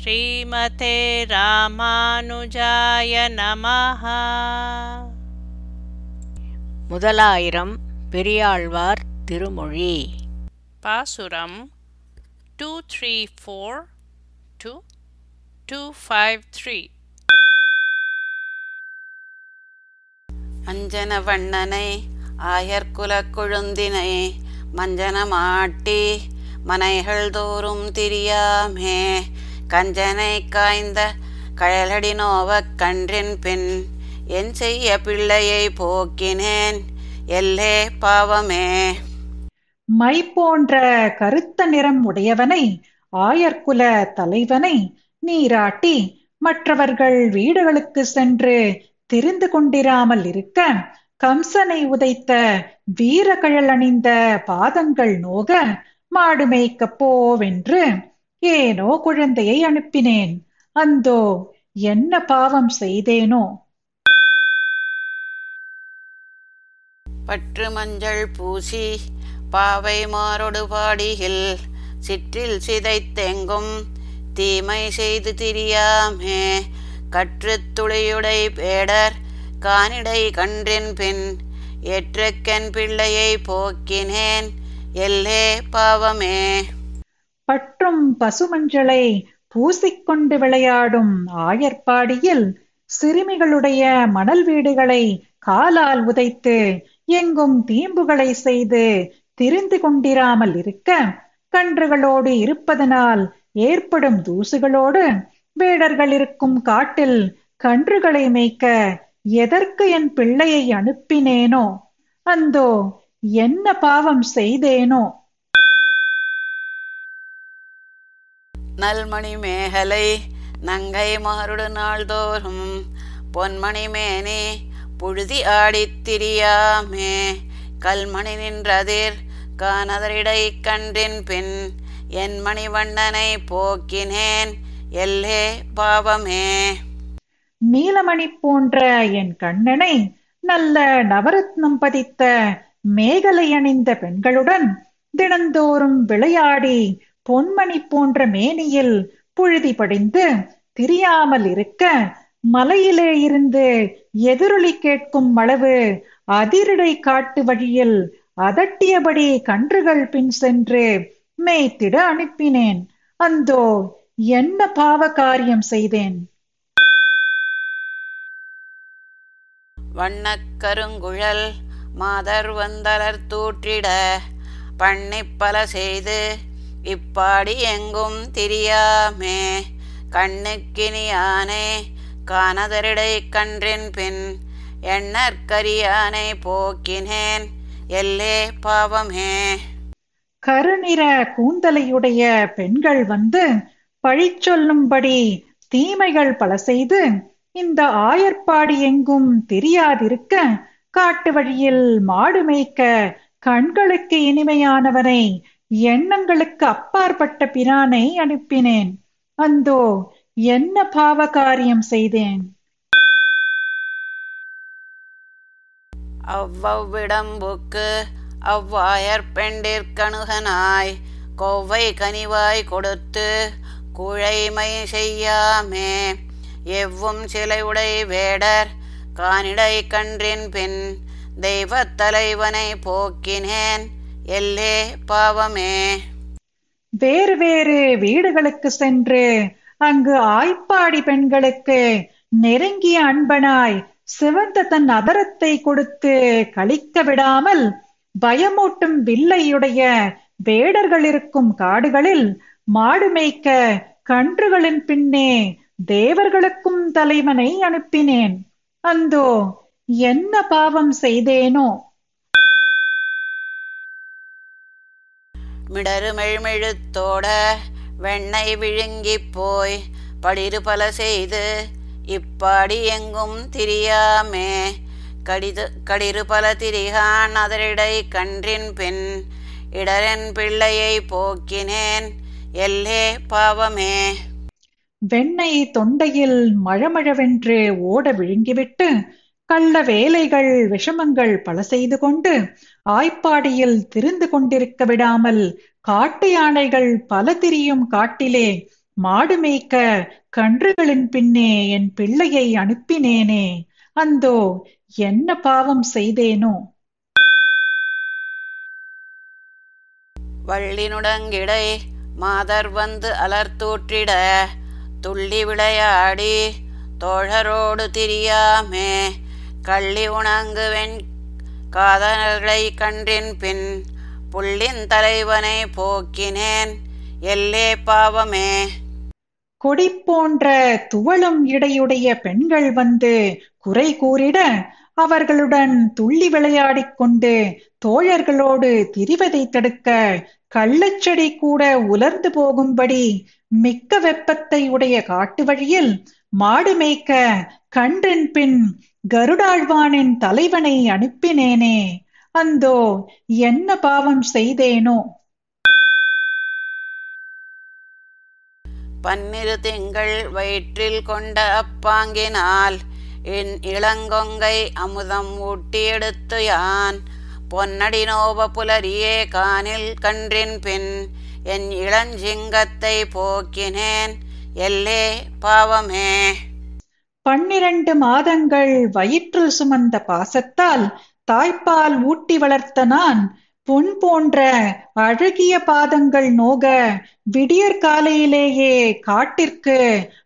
ஸ்ரீமதே ராமானுஜாய நமஹ. முதலாயிரம் பெரியாழ்வார் திருமொழி. பாசுரம் two three four two two five three அஞ்சன வண்ணனை ஆயர்குலக் கொழுந்தினை மஞ்சன மாட்டி மனைகள் தோறும் திரியாமே. கஞ்சனை காய்ந்த கழலடி நோவக் கன்றின் பின் என் செய்ய பிள்ளையை போக்கினேன் எல்லே பாவமே. மை போன்ற கருத்த நிறம் உடையவனை ஆயர்குல தலைவனை நீராட்டி மற்றவர்கள் வீடுகளுக்கு சென்று திரிந்து கொண்டிராமல் இருக்க கம்சனை உதைத்த வீரகழல் அணிந்த பாதங்கள் நோக மாடு மேய்க்கப் போவென்று ஏனோ குழந்தையை அனுப்பினேன். அந்தோ என்ன பாவம் செய்தேனோ? பற்று மஞ்சள் பூசி பாவை மாரொடு பாடிகில் சிற்றில் சிதைத்தெங்கும் தீமை செய்து திரியாமே. கற்று துளியுடை பேடர் கானிடை கன்றின் பின் எற்றுக்கென் பிள்ளையை போக்கினேன். எல்லே பாவமே. பற்றும் பசுமஞ்சளை பூசிக்கொண்டு விளையாடும் ஆயர்பாடியில் சிறுமிகளுடைய மணல் வீடுகளை காலால் உதைத்து எங்கும் தீம்புகளை செய்து திரிந்து கொண்டிராமல் இருக்க கன்றுகளோடு இருப்பதனால் ஏற்படும் தூசுகளோடு வேடர்கள் இருக்கும் காட்டில் கன்றுகளை மேய்க்க எதற்கு என் பிள்ளையை அனுப்பினேனோ? அந்தோ என்ன பாவம் செய்தேனோ? நல்மணி மேகலை நங்கை மாறுடு நாள்தோறும் பொன்மணி மேனே புழுதி ஆடித் திரியாமே. கல்மணி நின்றதிர் கானதரிடை கன்றின் பின் என் மணிவண்ணனை போக்கினேன் எல்லே பாவமே. நீலமணி போன்ற என் கண்ணனை நல்ல நவரத்னம் பதித்த மேகலை அணிந்த பெண்களுடன் தினந்தோறும் விளையாடி பொன்மணி போன்ற மேனியில் புழுதி படிந்து திரியாமல் இருக்க மலையிலே இருந்து எதிரொலி கேட்கும் அளவு அதிரடை காட்டு வழியில் அதட்டியபடி கன்றுகள் பின் சென்று மேய்த்திட அனுப்பினேன். அந்தோ என்ன பாவ காரியம் செய்தேன்? வண்ணக் கருங்குழல் மாதர் வந்தலர் தூற்றிட பண்ணி பல செய்து இப்பாடி எங்கும் திரியாமே. கண்ணுக்கினியானே காணதரிடை கன்றின் பின் எண்ணற்கரியானை போக்கினேன் எல்லே பாவமே. கருநிற கூந்தலையுடைய பெண்கள் வந்து பழி சொல்லும்படி தீமைகள் பல செய்து இந்த ஆயர்பாடி எங்கும் தெரியாதிருக்க காட்டு வழியில் மாடு மேய்க்க கண்களுக்கு இனிமையானவனை எண்ணங்களுக்கு அப்பாற்பட்ட பிரானை அனுப்பினேன். அந்தோ என்ன பாவகாரியம் செய்தேன்? அவ்வவ்விடம்புக்கு அவ்வாயர் பெண்டிற்கணுகனாய் கொவ்வை கனிவாய் கொடுத்து குழைமை செய்யாமே. எவ்வும் சிலையுடை வேடர் கானிடை கன்றின் பின் தெய்வத் தலைவனை போக்கினேன். எல்லே பாவமே. வேறு வேறு வீடுகளுக்கு சென்று அங்கு ஆய்ப்பாடி பெண்களுக்கு நெருங்கிய அன்பனாய் சிவந்த தன் அதரத்தை கொடுத்து கழிக்க விடாமல் பயமூட்டும் வில்லையுடைய வேடர்கள் இருக்கும் காடுகளில் மாடு மேய்க்க கன்றுகளின் பின்னே தேவர்களுக்கும் தலைவனை அனுப்பினேன். அந்தோ என்ன பாவம் செய்தேனோ? மிடருமெழ்மெழுத்தோட வெண்ணெய் விழுங்கிப் போய் படிறு பல செய்து இப்பாடி எங்கும் திரியாமே. கடிது கடிறு பல திரிகான் அதரிடை கன்றின் பின் இடரன் பிள்ளையை போக்கினேன் எல்லே பாவமே. வெண்ணெய் தொண்டையில் மழமழவென்று ஓட விழுங்கிவிட்டு கள்ள வேலைகள் விஷமங்கள் பல செய்து கொண்டு ஆய்ப்பாடியில் திரிந்து கொண்டிருக்க விடாமல் காட்டு யானைகள் பல திரியும் காட்டிலே மாடு மேய்க்க கன்றுகளின் பின்னே என் பிள்ளையை அனுப்பினேனே. அந்தோ என்ன பாவம் செய்தேனோ? வள்ளினுடங்கிடை மாதர் வந்து அலர்த்தூற்றிட துள்ளி விளையாடி தோழரோடு திரியாமே. கள்ளி உணங்குவென் காதலர்களை கன்றின் பின் புள்ளின் தலைவனை போக்கினேன். எல்லே பாவமே. கொடி போன்ற துவளும் இடையுடைய பெண்கள் வந்து குறை கூறிட அவர்களுடன் துள்ளி விளையாடிக் கொண்டு தோழர்களோடு திரிவதை தடுக்க கள்ளச்செடி கூட உலர்ந்து போகும்படி மிக்க வெப்பத்தை உடைய காட்டு வழியில் மாடு மேய்க்க கன்றின் பின் கருடாழ்வானின் தலைவனை அனுப்பினேனே. அந்தோ என்ன பாவம் செய்தேனோ? பன்னிரு திங்கள் வயிற்றில் கொண்ட அப்பாங்கினால் என் இளங்கொங்கை அமுதம் ஊட்டி எடுத்து யான். பொன்னடி நோவ புலரியே காணில் கன்றின் பின் என் இளஞ்சிங்கத்தை போக்கினேன். எல்லே பாவமே. பன்னிரண்டு மாதங்கள் வயிற்றில் சுமந்த பாசத்தால் தாய்ப்பால் ஊட்டி வளர்த்த நான் பொன் போன்ற அழகிய பாதங்கள் நோக விடியற் காலையிலேயே காட்டிற்கு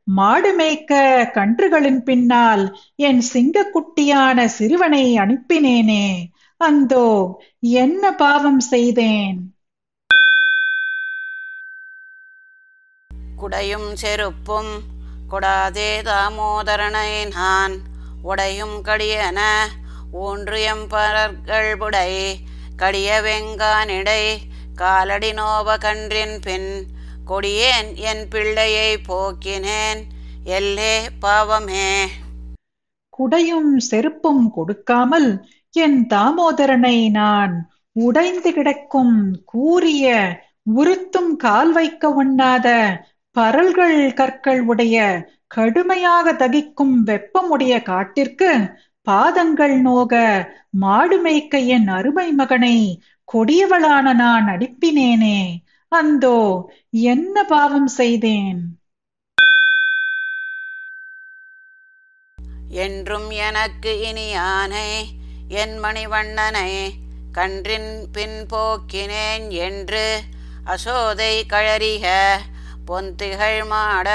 மாடு மேய்க்க கன்றுகளின் பின்னால் என் சிங்கக்குட்டியான சிறுவனை அனுப்பினேனே. அந்தோ என்ன பாவம் செய்தேன்? குடையும் செருப்பும் கொடாதே தாமோதரனை நான் உடையும் கடியன. ஊன்று எம்பரர்கள் புடை கடிய வெங்கானிடை காலடி நோப கன்றின் பின் கொடியேன் என் பிள்ளையை போக்கினேன். எல்லே பாவமே. குடையும் செருப்பும் கொடுக்காமல் என் தாமோதரனை நான் உடைந்து கிடக்கும் கூறிய உருத்தும் கால் வைக்க உண்ணாத பரல்கள் கற்கள் உடைய கடுமையாக தகிக்கும் வெப்பமுடைய காட்டிற்கு பாதங்கள் நோக மாடு மேய்க்க என் அருமை மகனை கொடியவளான நான் அடிப்பினேனே. அந்தோ என்ன பாவம் செய்தேன்? என்றும் எனக்கு இனியானை என் மணிவண்ணனை கன்றின் பின் போக்கினேன் என்று அசோதை கழறிக. பொந்திகள் மாட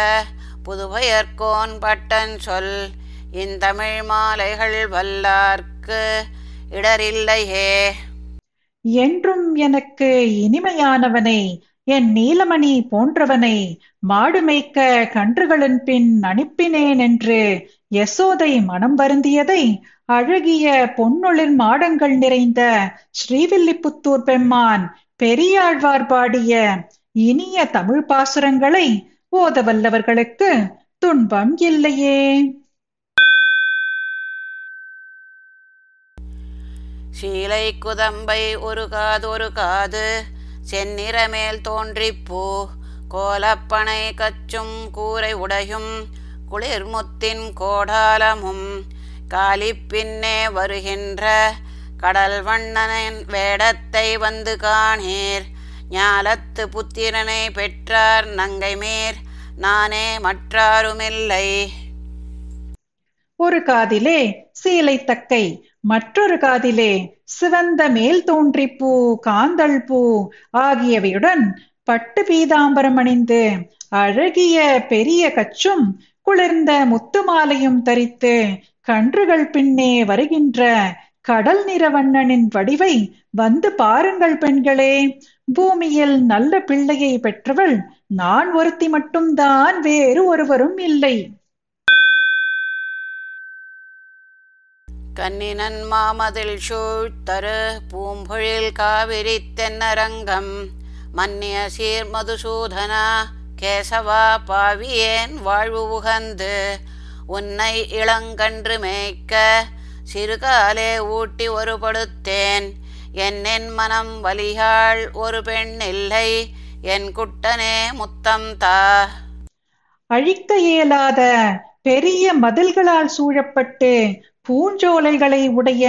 புதுவயர்கோன் பட்டன் சொல் இந்தமிழ் மாலைகள் வல்லார்க்கு இடரில்லையே. என்றும் எனக்கு இனிமையானவனை என் நீலமணி போன்றவனை மாடு மேய்க்க கன்றுகளின் பின் அனுப்பினேன் என்று யசோதை மனம் வருந்தியதை அழகிய பொன்னொளிர் மாடங்கள் நிறைந்த ஸ்ரீவில்லிபுத்தூர் பெம்மான் பெரியாழ்வார் பாடிய இனிய தமிழ் பாசுரங்களை ஓத வல்லவர்களுக்கு துன்பம் இல்லையே. சீலை குதம்பை ஒரு காது ஒரு காது. செந்நிறமேல் தோன்றிப் பூ. கோலப்பனை கச்சும் கூரை உடையும். குளிர்முத்தின் கோடாலமும். காலிப்பின்னே வருகின்ற. கடல் வண்ணனின் வேடத்தை வந்து காணீர். ஞாலத்து புத்திரனை பெற்றார் நங்கை மேர் நானே மற்றாருமில்லை. ஒரு காதிலே சீலை தக்கை மற்றொரு காதிலே சிவந்த மேல் தோன்றிப்பூ காந்தள் பூ ஆகியவையுடன் பட்டு பீதாம்பரம் அணிந்து அழகிய பெரிய கச்சும் குளிர்ந்த முத்து மாலையும் தரித்து கன்றுகள் பின்னே வருகின்ற கடல் நிறவண்ணனின் வடிவை வந்து பாருங்கள் பெண்களே. பூமியில் நல்ல பிள்ளையை பெற்றவள் நான் ஒருத்தி மட்டும்தான் வேறு ஒருவரும் இல்லை. கண்ணினன் மாமதில் சூழ்த்தரு பூம்பொழில் காவிரி தென்னரங்கம் மன்னிய சீர் மதுசூதனா கேசவா பாவியேன் வாழ்வு உகந்து. உன்னை இளங்கன்று மேய்க்க சிறுகாலே ஊட்டி ஒருபடுத்தேன். என்னென் மனம் வலியாள் ஒரு பெண் இல்லை என் குட்டனே முத்தம் தா. அழிக்க இயலாத பெரிய மதில்களால் சூழப்பட்டு பூஞ்சோலைகளை உடைய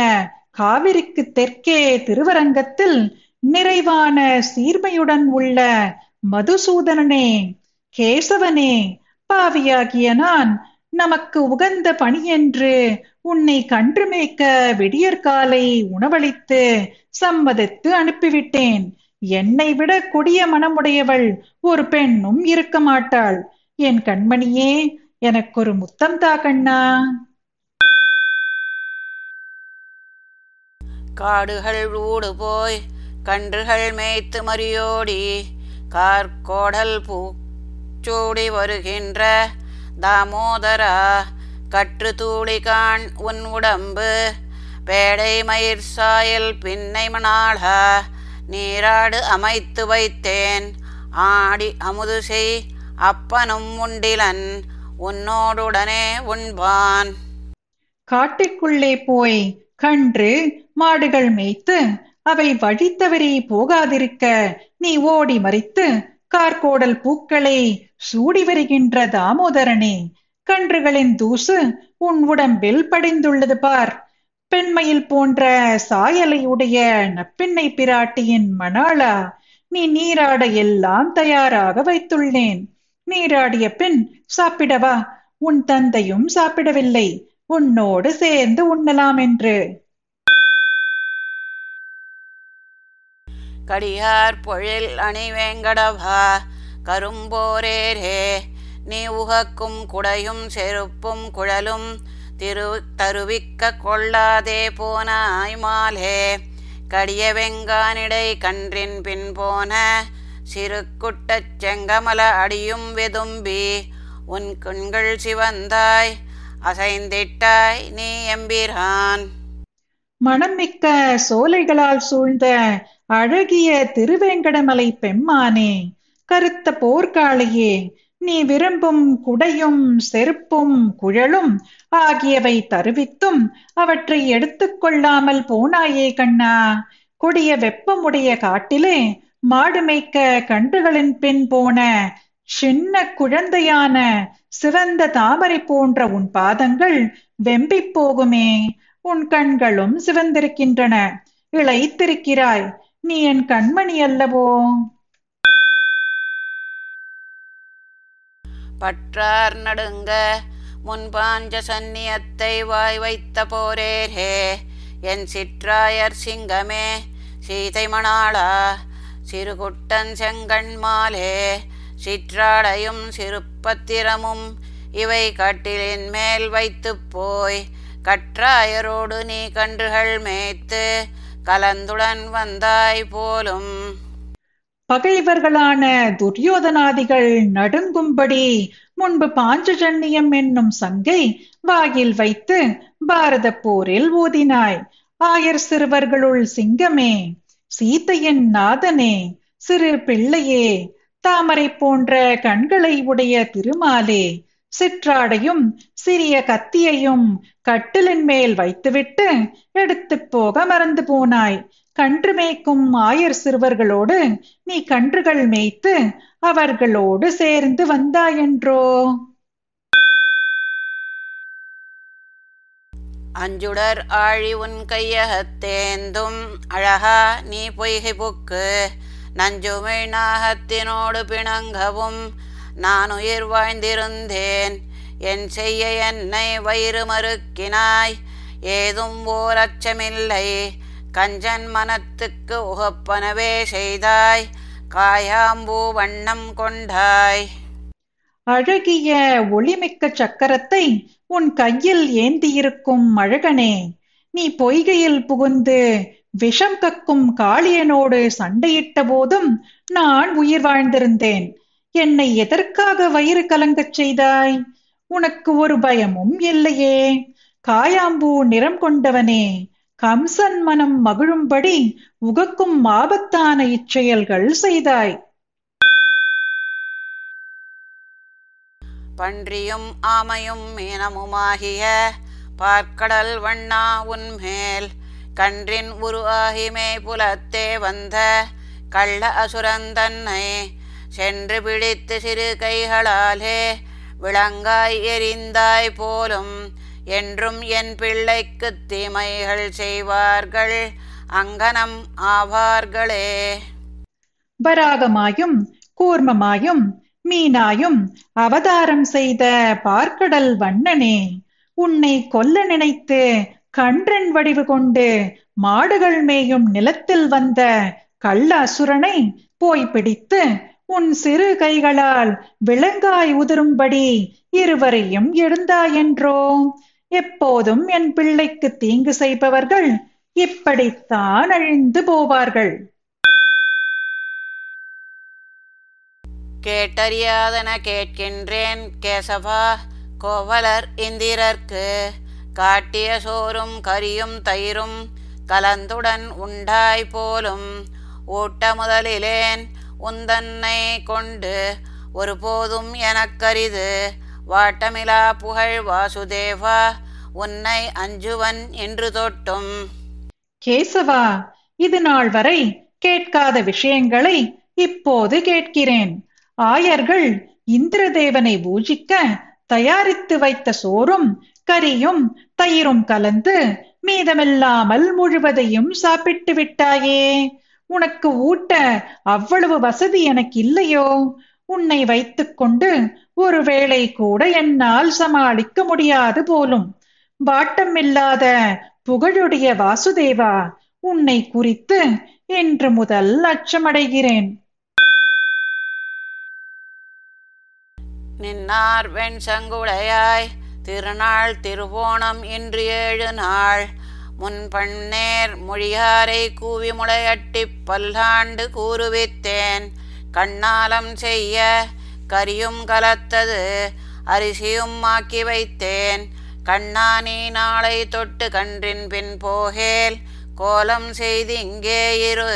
காவிரிக்கு தெற்கே திருவரங்கத்தில் நிறைவான சீர்மையுடன் உள்ள மதுசூதனனே கேசவனே பாவியாகிய நான் நமக்கு உகந்த பணி என்று உன்னை கன்று மேய்க்க விடியற்காலை உணவளித்து சம்மதித்து அனுப்பிவிட்டேன். என்னை விட கொடிய மனமுடையவள் ஒரு பெண்ணும் இருக்க மாட்டாள். என் கண்மணியே எனக்கு ஒரு முத்தம் தா கண்ணா. காடுகள் ஊடு போய் கன்றுகள் மேய்த்து மறியோடி கார்கோடல் பூச்சூடி வருகின்ற தாமோதரா கற்று தூளிகான் உன் உடம்பு பேடை மயிர் சாயல் பின்னை மணாளா நீராடு அமைத்து வைத்தேன். ஆடி அமுது செய் அப்பனும் உண்டிலன் உன்னோடுடனே உண்பான். காட்டுக்குள்ளே போய் கன்று மாடுகள் மேய்த்து அவை வழி போகாதிருக்க நீ ஓடி மறித்து கார்கோடல் பூக்களை சூடி வருகின்ற தாமோதரனே கன்றுகளின் தூசு உன் உடம்பில் படிந்துள்ளது பார். பெண்மையில் போன்ற சாயலை உடைய பிராட்டியின் மணாளா நீ நீராட எல்லாம் தயாராக வைத்துள்ளேன். நீராடிய பின் சாப்பிடவா? உன் தந்தையும் சாப்பிடவில்லை. உன்னோடு சேர்ந்து உண்ணலாம் என்று. கடியார் பொழில் அணிவேங்கடவா? கரும்போரேரே நீ உகக்கும் குடையும் செருப்பும் குழலும் திரு தருவிக்க கொள்ளாதே போனாய் மாலே கடிய வெங்கானிடை கன்றின் பின் போன சிறு குட்டச் செங்கமல அடியும் வெதும்பி உன் கண்கள் சிவந்தாய் அசைந்திட்டாய் நீ எம்பிரான். மணமிக்க சோலைகளால் சூழ்ந்த அழகிய திருவேங்கடமலை பெம்மானே கருத்த போர்க்காளையே நீ விரும்பும் குடையும் செருப்பும் குழலும் ஆகியவை தருவித்தும் அவற்றை எடுத்துக்கொள்ளாமல் போனாயே கண்ணா. கொடிய வெப்பமுடைய காட்டிலே மாடு மேய்க்க கன்றுகளின் பின் போன சின்ன குழந்தையான சிவந்த தாமரை போன்ற உன் பாதங்கள் வெம்பிப் போகுமே. உன் கண்களும் சிவந்திருக்கின்றன. இளைத்திருக்கிறாய். நீ என் கண்மணி அல்லவோ? பற்றார் நடுங்க முன்பாஞ்ச சந்நியத்தை வாய் வைத்த போரேரே என் சிற்றாயர் சிங்கமே சீதை மணாளா சிறுகுட்டன் செங்கண் மாலே சிற்றாடையும் சிறுப்பத்திரமும் இவை கட்டிலின் மேல் வைத்து போய் கற்றாயரோடு நீ கன்றுகள் மேய்த்து கலந்துடன் வந்தாய் போலும். பகைவர்களான துரியோதனாதிகள் நடுங்கும்படி முன்பு பாஞ்சஜன்யம் என்னும் சங்கை வாயில் வைத்து பாரத போரில் ஊதினாய். ஆயர் சிறுவர்களுள் சிங்கமே சீத்தையின் நாதனே சிறு பிள்ளையே தாமரை போன்ற கண்களை உடைய திருமாலே சிற்றாடையும் சிறிய கத்தியையும் கட்டிலின் மேல் வைத்துவிட்டு எடுத்து போக மறந்து போனாய். கன்று மேய்க்கும் ஆயர் சிறுவர்களோடு நீ கன்றுகள் மேய்த்து அவர்களோடு சேர்ந்து வந்தாயென்றோ அஞ்சுடர் ஆழி உன் கையகத்தேந்தும் அழகா நீ பொய்கை புக்கு. நஞ்சுமை நாகத்தினோடு பிணங்கவும் நான் உயிர் வாழ்ந்திருந்தேன். என் செய்ய என்னை வயிறு மறுக்கினாய். ஏதும் ஓர் அச்சமில்லை. கஞ்சன் மனத்துக்கு உகப்பனவே செய்தாய் காயாம்பூ வண்ணம் கொண்டாய். அழகிய ஒளிமிக்க சக்கரத்தை உன் கையில் ஏந்தியிருக்கும் அழகனே நீ பொய்கையில் புகுந்து விஷம் கக்கும் காளியனோடு சண்டையிட்ட போதும் நான் உயிர் வாழ்ந்திருந்தேன். என்னை எதற்காக வயிறு கலங்கச் செய்தாய்? உனக்கு ஒரு பயமும் இல்லையே. காயாம்பூ நிறம் கொண்டவனே கம்சன் மனம் மகிழும்படி உகக்கும் ஆபத்தான இச்செயல்கள் செய்தாய். பன்றியும் ஆமையும் மீனமுமாகிய பார்க்கடல் வண்ணா உன்மேல் கன்றின் உருவாகிமே புலத்தே வந்த கள்ள அசுரந்தன்னை சென்று பிடித்து சிறு கைகளாலே விளங்காய் எரிந்தாய் போலும் என்றும் என் பிள்ளைக்குத் தீமைகள் செய்வார்கள். அங்கனம் ஆவார்களே. வராகமாயும் கூர்மமாயும் மீனாயும் அவதாரம் செய்த பார்க்கடல் வண்ணனே உன்னை கொல்ல நினைத்து கன்றன் வடிவு கொண்டு மாடுகள் மேயும் நிலத்தில் வந்த கள்ள அசுரனை போய் பிடித்து உன் சிறு கைகளால் விலங்காய் உதிரும்படி இருவரையும் எழுந்தாயென்றோ எப்போதும் என் பிள்ளைக்கு தீங்கு செய்பவர்கள் இப்படித்தான் அழிந்து போவார்கள். கேட்டறியாதன கேட்கின்றேன் கேசவா கோவலர் இந்திரர்க்கு. காட்டிய சோறும் கரியும் தயிரும் கலந்துடன் உண்டாய் போலும் ஓட்ட முதலிலேன் உந்தன்னை கொண்டு ஒருபோதும் எனக்கரிது. வாட்டமிலா புகழ் வாசுதேவா உன்னை அஞ்சுவன் என்று தொட்டும். கேசவா இது நாள் வரை கேட்காத விஷயங்களை இப்போது கேட்கிறேன். ஆயர்கள் இந்திரதேவனை பூஜிக்க தயாரித்து வைத்த சோறும் கரியும் தயிரும் கலந்து மீதமில்லாமல் முழுவதையும் சாப்பிட்டு விட்டாயே. உனக்கு ஊட்ட அவ்வளவு வசதி எனக்கு இல்லையோ? உன்னை வைத்துக்கொண்டு ஒருவேளை கூட என்னால் சமாளிக்க முடியாது போலும். வாட்டமில்லாத புகழுடைய வாசுதேவா உன்னை குறித்து என்று முதல் அச்சமடைகிறேன். நின்னார் வெண் சங்குடையாய் திருநாள் திருவோணம் இன்று ஏழு நாள். முன்பண்ணேர் மொழியாரை கூவி முளையட்டி பல்லாண்டு கூறுவித்தேன். கண்ணாலம் செய்ய கரியும் கலத்தது அரிசியும் ஆக்கி வைத்தேன். கண்ணானி நாளை தொட்டு கன்றின் பின் போகேல் கோலம் செய்து இங்கே இரு.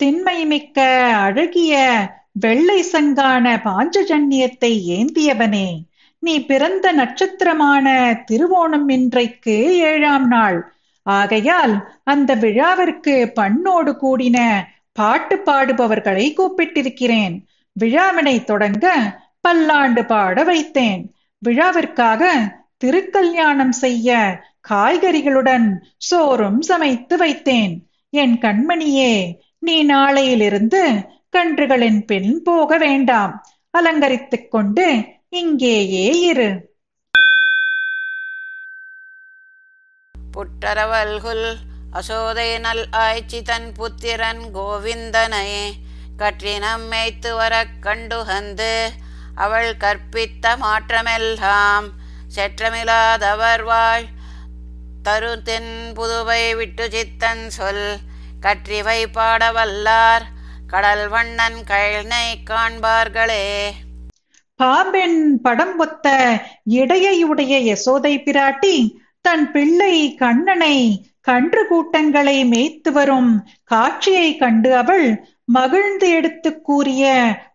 திண்மை மிக்க அழகிய வெள்ளை சங்கான பாஞ்சஜன்யத்தை ஏந்தியவனே நீ பிறந்த நட்சத்திரமான திருவோணம் இன்றைக்கு ஏழாம் நாள். ஆகையால் அந்த விழாவிற்கு பண்ணோடு கூடின பாட்டு பாடுபவர்களை கூப்பிட்டிருக்கிறேன். விழாவினை தொடங்க பல்லாண்டு பாட வைத்தேன். விழாவிற்காக திருக்கல்யாணம் செய்ய காய்கறிகளுடன் சோறும் சமைத்து வைத்தேன். என் கண்மணியே நீ நாளையிலிருந்து கன்றுகளின் பின் போக வேண்டாம். அலங்கரித்துக் கொண்டு இங்கேயே இரு. புற்றரவல்குல் அசோதை நல் ஆய்ச்சி தன் புத்திரன் கோவிந்தனை கற்றினம் மேய்த்து வரக் கண்டுகந்து அவள் கற்பித்த மாற்றமெல்லாம் செற்றமில்லாதவர் வாழ். தருத்தின் புதுவை விட்டு சித்தன் சொல் கற்றிவை பாடவல்லார் கடல் வண்ணன் கழனை காண்பார்களே. பாம்பெண் படம் ஒத்த இடையுடைய யசோதை பிராட்டி தன் பிள்ளை கண்ணனை கன்று கூட்டங்களை மேய்த்து வரும் காட்சியை கண்டு அவள் மகிழ்ந்து எடுத்துக் கூறிய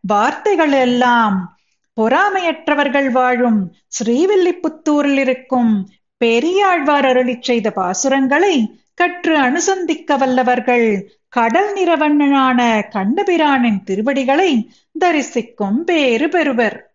வார்த்தைகள் எல்லாம் பொறாமையற்றவர்கள் வாழும் ஸ்ரீவில்லிபுத்தூரில் இருக்கும் பெரியாழ்வார் அருளி செய்த பாசுரங்களை கற்று அனுசந்திக்க வல்லவர்கள் கடல் நிறவண்ணனான கண்ணபிரானின் திருவடிகளை தரிசிக்கும் பேறு பெறுவர்.